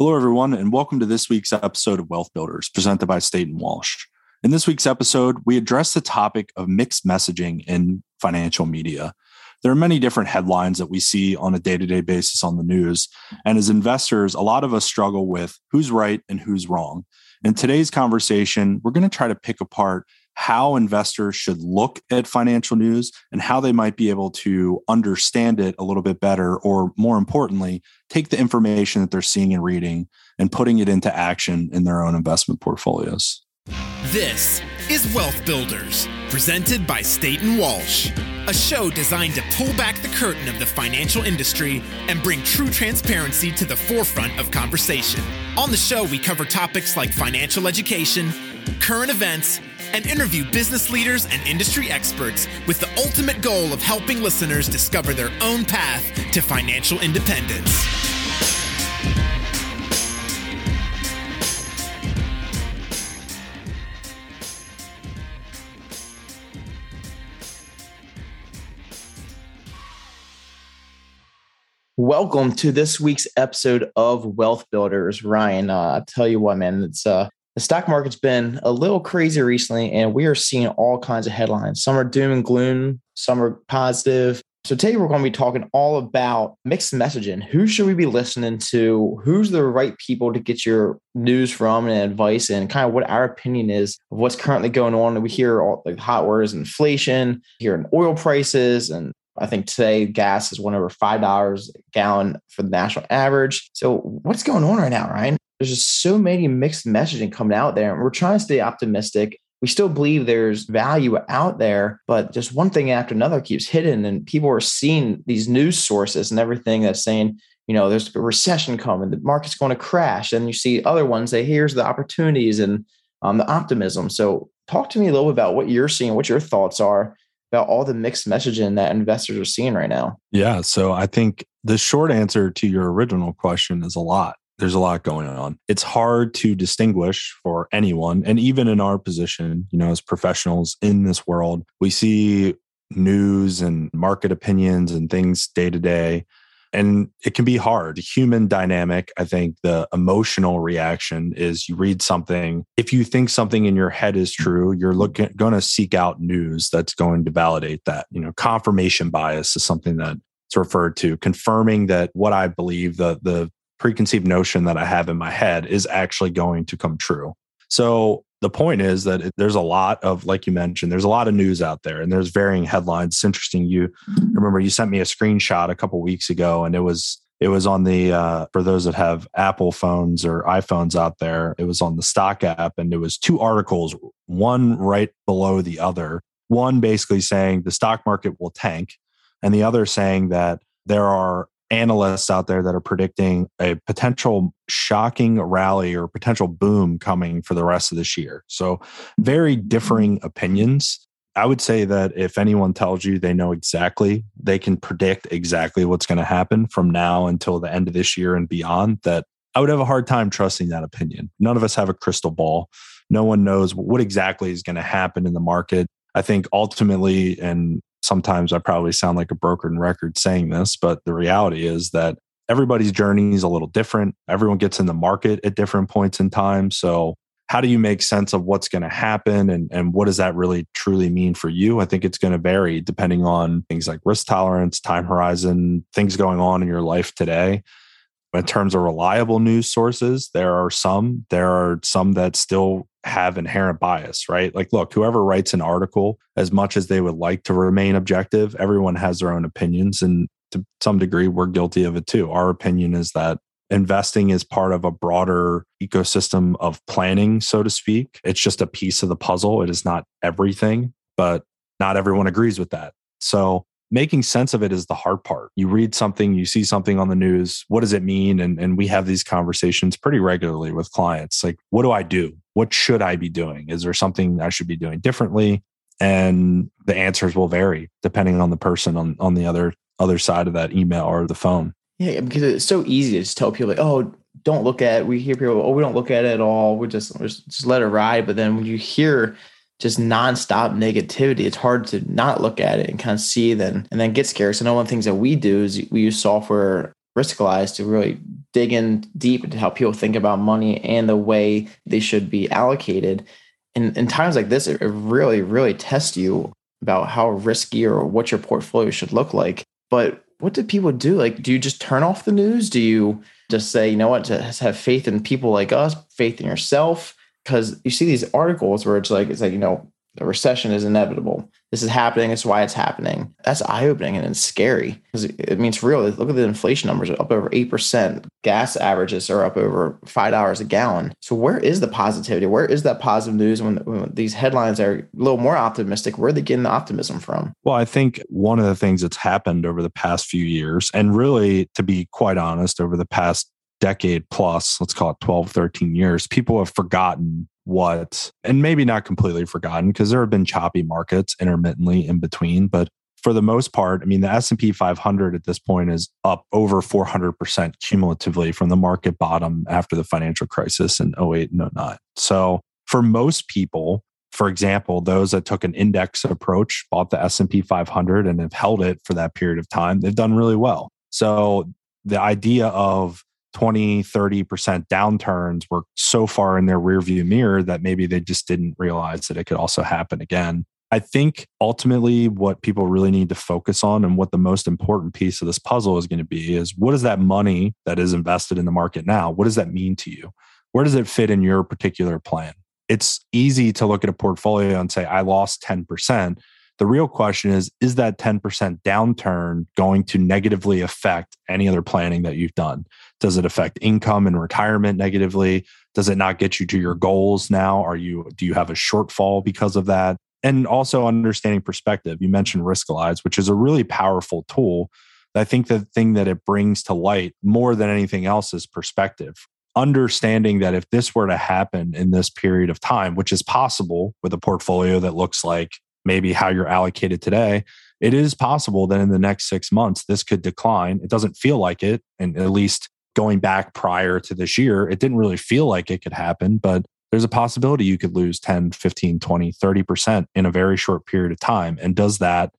Hello, everyone, and welcome to this week's episode of Wealth Builders presented by State and Walsh. In this week's episode, we address the topic of mixed messaging in financial media. There are many different headlines that we see on a day to day basis on the news. And as investors, a lot of us struggle with who's right and who's wrong. In today's conversation, we're going to try to pick apart how investors should look at financial news and how they might be able to understand it a little bit better, or more importantly, take the information that they're seeing and reading and putting it into action in their own investment portfolios. This is Wealth Builders, presented by Staten Walsh, a show designed to pull back the curtain of the financial industry and bring true transparency to the forefront of conversation. On the show, we cover topics like financial education, current events, and interview business leaders and industry experts with the ultimate goal of helping listeners discover their own path to financial independence. Welcome to this week's episode of Wealth Builders. Ryan, uh, I tell you what, man, it's uh, the stock market's been a little crazy recently, and we are seeing all kinds of headlines. Some are doom and gloom, some are positive. So today we're going to be talking all about mixed messaging. Who should we be listening to? Who's the right people to get your news from and advice, and kind of what our opinion is of what's currently going on. We hear all the hot words, inflation, hearing oil prices, and I think today gas is one over five dollars a gallon for the national average. So what's going on right now, Ryan? there's just so many mixed messaging coming out there. And we're trying to stay optimistic. We still believe there's value out there, but just one thing after another keeps hitting. And people are seeing these news sources and everything that's saying, you know, there's a recession coming, the market's going to crash. And you see other ones say, here's the opportunities and um, the optimism. So talk to me a little bit about what you're seeing, what your thoughts are about all the mixed messaging that investors are seeing right now. Yeah. So I think the short answer to your original question is a lot there's a lot going on. It's hard to distinguish for anyone. And even in our position, you know, as professionals in this world, we see news and market opinions and things day to day. And it can be hard. Human dynamic, I think the emotional reaction is you read something. If you think something in your head is true, you're looking going to seek out news that's going to validate that. You know, confirmation bias is something that it's referred to, confirming that what I believe, the the preconceived notion that I have in my head is actually going to come true. So the point is that it, there's a lot of, like you mentioned, there's a lot of news out there and there's varying headlines. It's interesting. You remember you sent me a screenshot a couple weeks ago and it was, it was on the, uh, for those that have Apple phones or iPhones out there, it was on the stock app and it was two articles, one right below the other. One basically saying the stock market will tank and the other saying that there are analysts out there that are predicting a potential shocking rally or potential boom coming for the rest of this year. So, very mm-hmm. differing opinions. I would say that if anyone tells you they know exactly, they can predict exactly what's going to happen from now until the end of this year and beyond, that I would have a hard time trusting that opinion. None of us have a crystal ball. No one knows what exactly is going to happen in the market. I think ultimately, and sometimes I probably sound like a broken record saying this, but the reality is that everybody's journey is a little different. Everyone gets in the market at different points in time. So, how do you make sense of what's going to happen and, and what does that really truly mean for you? I think it's going to vary depending on things like risk tolerance, time horizon, things going on in your life today. In terms of reliable news sources, there are some. There are some that still have inherent bias, right? Like, look, whoever writes an article, as much as they would like to remain objective, everyone has their own opinions. And to some degree, we're guilty of it too. Our opinion is that investing is part of a broader ecosystem of planning, so to speak. It's just a piece of the puzzle. It is not everything, but not everyone agrees with that. So making sense of it is the hard part. You read something, you see something on the news. What does it mean? And, and we have these conversations pretty regularly with clients. Like, what do I do? What should I be doing? Is there something I should be doing differently? And the answers will vary depending on the person on, on the other other side of that email or the phone. Yeah, because it's so easy to just tell people like, oh, don't look at it. We hear people, oh, we don't look at it at all. We just, just just let it ride. But then when you hear just nonstop negativity, it's hard to not look at it and kind of see then and then get scared. So, one of the things that we do is we use software Riskalyze to really dig in deep into how people think about money and the way they should be allocated. And in times like this, it really, really tests you about how risky or what your portfolio should look like. But what do people do? Like, do you just turn off the news? Do you just say, you know what, just have faith in people like us, faith in yourself? Because you see these articles where it's like, it's like, you know, the recession is inevitable. This is happening. It's why it's happening. That's eye opening and it's scary because it means real. Look at the inflation numbers up over 8%. Gas averages are up over $5 a gallon. So, where is the positivity? Where is that positive news when, when these headlines are a little more optimistic? Where are they getting the optimism from? Well, I think one of the things that's happened over the past few years, and really, to be quite honest, over the past decade plus, let's call it 12, 13 years, people have forgotten what, and maybe not completely forgotten because there have been choppy markets intermittently in between, but for the most part, I mean, the S&P 500 at this point is up over 400% cumulatively from the market bottom after the financial crisis in 08 and 09. So for most people, for example, those that took an index approach, bought the S&P 500 and have held it for that period of time, they've done really well. So the idea of 20, 30% downturns were so far in their rearview mirror that maybe they just didn't realize that it could also happen again. I think ultimately what people really need to focus on and what the most important piece of this puzzle is going to be is what is that money that is invested in the market now? What does that mean to you? Where does it fit in your particular plan? It's easy to look at a portfolio and say, I lost 10%. The real question is Is that 10% downturn going to negatively affect any other planning that you've done? Does it affect income and retirement negatively? Does it not get you to your goals now? Are you do you have a shortfall because of that? And also understanding perspective. You mentioned Riskalyze, which is a really powerful tool. I think the thing that it brings to light more than anything else is perspective. Understanding that if this were to happen in this period of time, which is possible with a portfolio that looks like maybe how you're allocated today, it is possible that in the next six months, this could decline. It doesn't feel like it. And at least going back prior to this year, it didn't really feel like it could happen, but there's a possibility you could lose 10, 15, 20, 30% in a very short period of time. And does that,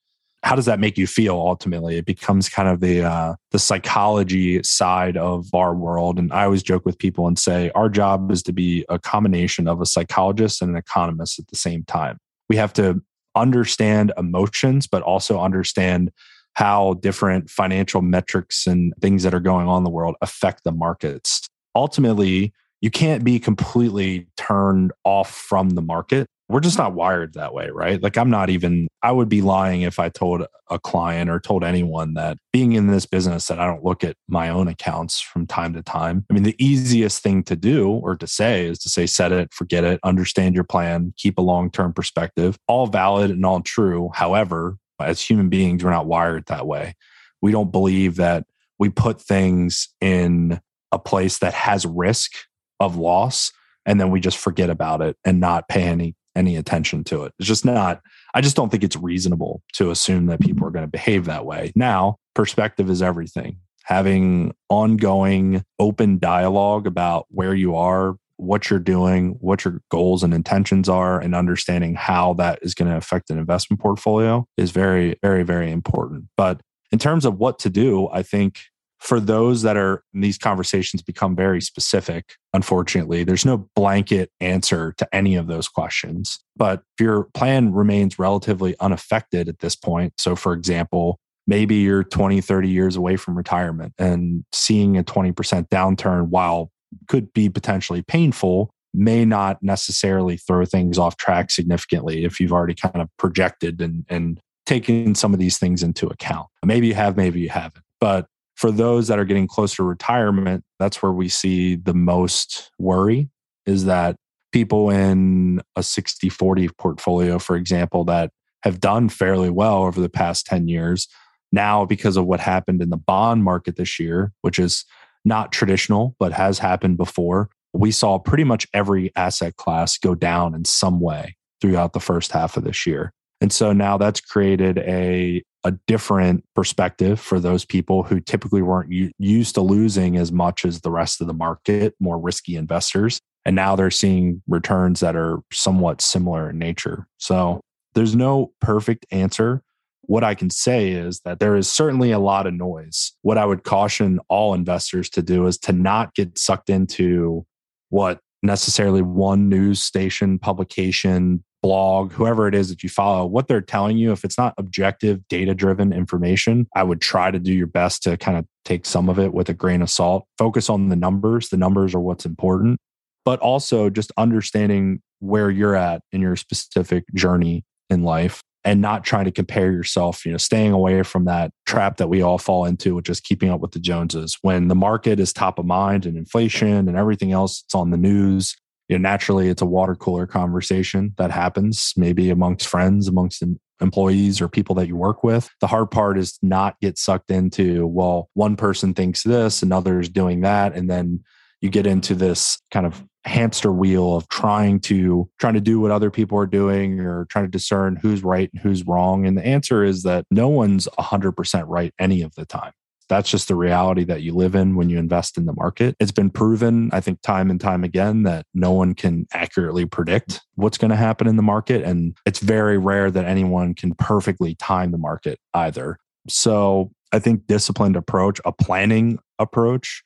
how does that make you feel ultimately? It becomes kind of the, uh, the psychology side of our world. And I always joke with people and say, our job is to be a combination of a psychologist and an economist at the same time. We have to understand emotions, but also understand how different financial metrics and things that are going on in the world affect the markets. Ultimately, you can't be completely turned off from the market. We're just not wired that way, right? Like, I'm not even, I would be lying if I told a client or told anyone that being in this business that I don't look at my own accounts from time to time. I mean, the easiest thing to do or to say is to say, set it, forget it, understand your plan, keep a long term perspective, all valid and all true. However, as human beings, we're not wired that way. We don't believe that we put things in a place that has risk of loss and then we just forget about it and not pay any any attention to it. It's just not I just don't think it's reasonable to assume that people are going to behave that way. Now, perspective is everything. Having ongoing open dialogue about where you are, what you're doing, what your goals and intentions are, and understanding how that is going to affect an investment portfolio is very, very, very important. But in terms of what to do, I think for those that are these conversations become very specific, unfortunately, there's no blanket answer to any of those questions. But if your plan remains relatively unaffected at this point, so for example, maybe you're 20, 30 years away from retirement and seeing a 20% downturn while could be potentially painful may not necessarily throw things off track significantly if you've already kind of projected and, and taken some of these things into account. Maybe you have, maybe you haven't. But for those that are getting close to retirement, that's where we see the most worry is that people in a 60 40 portfolio, for example, that have done fairly well over the past 10 years, now because of what happened in the bond market this year, which is not traditional, but has happened before. We saw pretty much every asset class go down in some way throughout the first half of this year. And so now that's created a, a different perspective for those people who typically weren't u- used to losing as much as the rest of the market, more risky investors. And now they're seeing returns that are somewhat similar in nature. So there's no perfect answer what I can say is that there is certainly a lot of noise. What I would caution all investors to do is to not get sucked into what necessarily one news station, publication, blog, whoever it is that you follow, what they're telling you, if it's not objective, data driven information, I would try to do your best to kind of take some of it with a grain of salt. Focus on the numbers. The numbers are what's important, but also just understanding where you're at in your specific journey in life and not trying to compare yourself, you know, staying away from that trap that we all fall into, which is keeping up with the Joneses. When the market is top of mind and inflation and everything else, it's on the news. You know, naturally, it's a water cooler conversation that happens, maybe amongst friends, amongst employees or people that you work with. The hard part is not get sucked into, well, one person thinks this, another is doing that, and then you get into this kind of hamster wheel of trying to trying to do what other people are doing or trying to discern who's right and who's wrong and the answer is that no one's 100% right any of the time that's just the reality that you live in when you invest in the market. It's been proven, I think, time and time again, that no one can accurately predict what's going to happen in the market. And it's very rare that anyone can perfectly time the market either. So I think disciplined approach, a planning approach,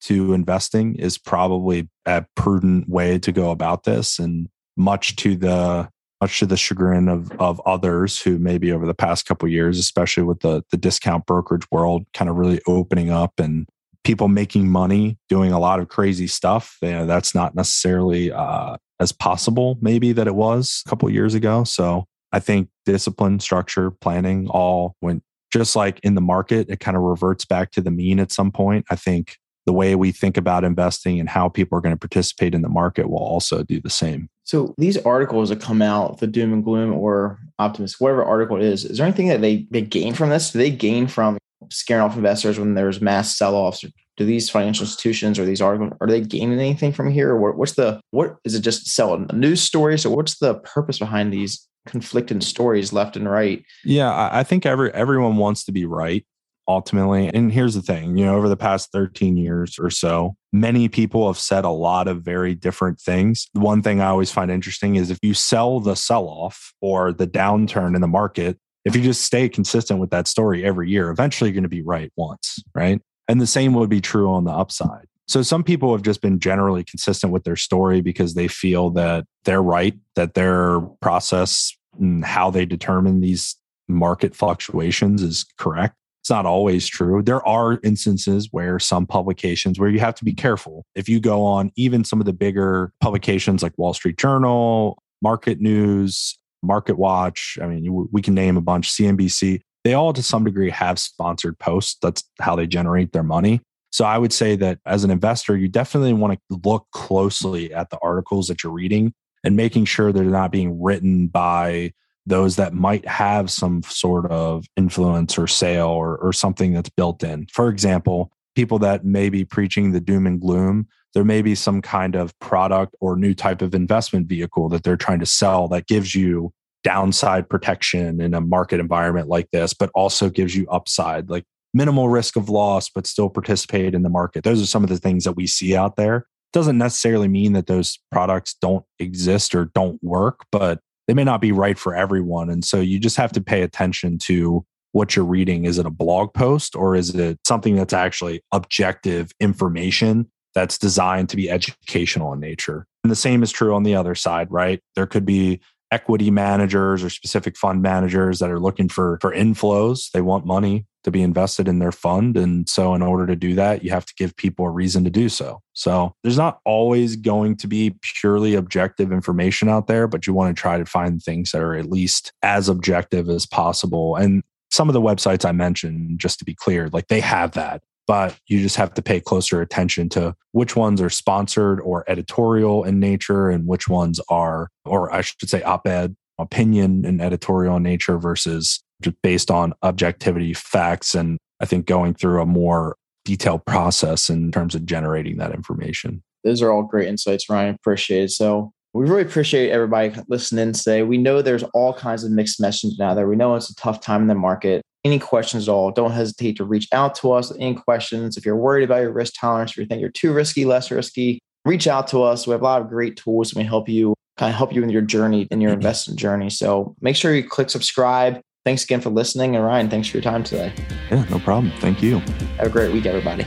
to investing is probably a prudent way to go about this and much to the much to the chagrin of of others who maybe over the past couple years especially with the the discount brokerage world kind of really opening up and people making money doing a lot of crazy stuff you know, that's not necessarily uh, as possible maybe that it was a couple years ago. So i think discipline structure planning all went just like in the market it kind of reverts back to the mean at some point. I think the way we think about investing and how people are going to participate in the market will also do the same. So these articles that come out, the doom and gloom or optimist, whatever article it is, is there anything that they, they gain from this? Do they gain from scaring off investors when there's mass sell-offs? Do these financial institutions or these articles are they gaining anything from here? Or what's the what is it just selling a news story? So what's the purpose behind these conflicting stories left and right? Yeah, I think every everyone wants to be right ultimately. And here's the thing, you know, over the past 13 years or so, many people have said a lot of very different things. One thing I always find interesting is if you sell the sell off or the downturn in the market, if you just stay consistent with that story every year, eventually you're going to be right once, right? And the same would be true on the upside. So some people have just been generally consistent with their story because they feel that they're right, that their process and how they determine these market fluctuations is correct. It's not always true. There are instances where some publications where you have to be mm-hmm. careful. If you go on even some of the bigger publications like Wall Street Journal, Market News, Market Watch, I mean, we can name a bunch, CNBC, they all to some degree have sponsored posts. That's how they generate their money. So I would say that as an investor, you definitely want to look closely at the articles that you're reading and making sure they're not being written by those that might have some sort of influence or sale or, or something that's built in. For example, people that may be preaching the doom and gloom, there may be some kind of product or new type of investment vehicle that they're trying to sell that gives you downside protection in a market environment like this, but also gives you upside, like minimal risk of loss, but still participate in the market. Those are some of the things that we see out there. Doesn't necessarily mean that those products don't exist or don't work, but they may not be right for everyone. And so you just have to pay attention to what you're reading. Is it a blog post or is it something that's actually objective information that's designed to be educational in nature? And the same is true on the other side, right? There could be equity managers or specific fund managers that are looking for for inflows they want money to be invested in their fund. And so in order to do that you have to give people a reason to do so. So there's not always going to be purely objective information out there but you want to try to find things that are at least as objective as possible. And some of the websites i mentioned just to be clear like they have that but you just have to pay closer attention to which ones are sponsored or editorial in nature and which ones are, or I should say, op ed, opinion and editorial in nature versus just based on objectivity, facts, and I think going through a more detailed process in terms of generating that information. Those are all great insights, Ryan. Appreciate it. So we really appreciate everybody listening today. We know there's all kinds of mixed messaging out there. We know it's a tough time in the market any questions at all, don't hesitate to reach out to us any questions. If you're worried about your risk tolerance, if you think you're too risky, less risky, reach out to us. We have a lot of great tools and we help you kind of help you in your journey, in your mm-hmm. investment journey. So make sure you click subscribe. Thanks again for listening. And Ryan, thanks for your time today. Yeah, no problem. Thank you. Have a great week, everybody.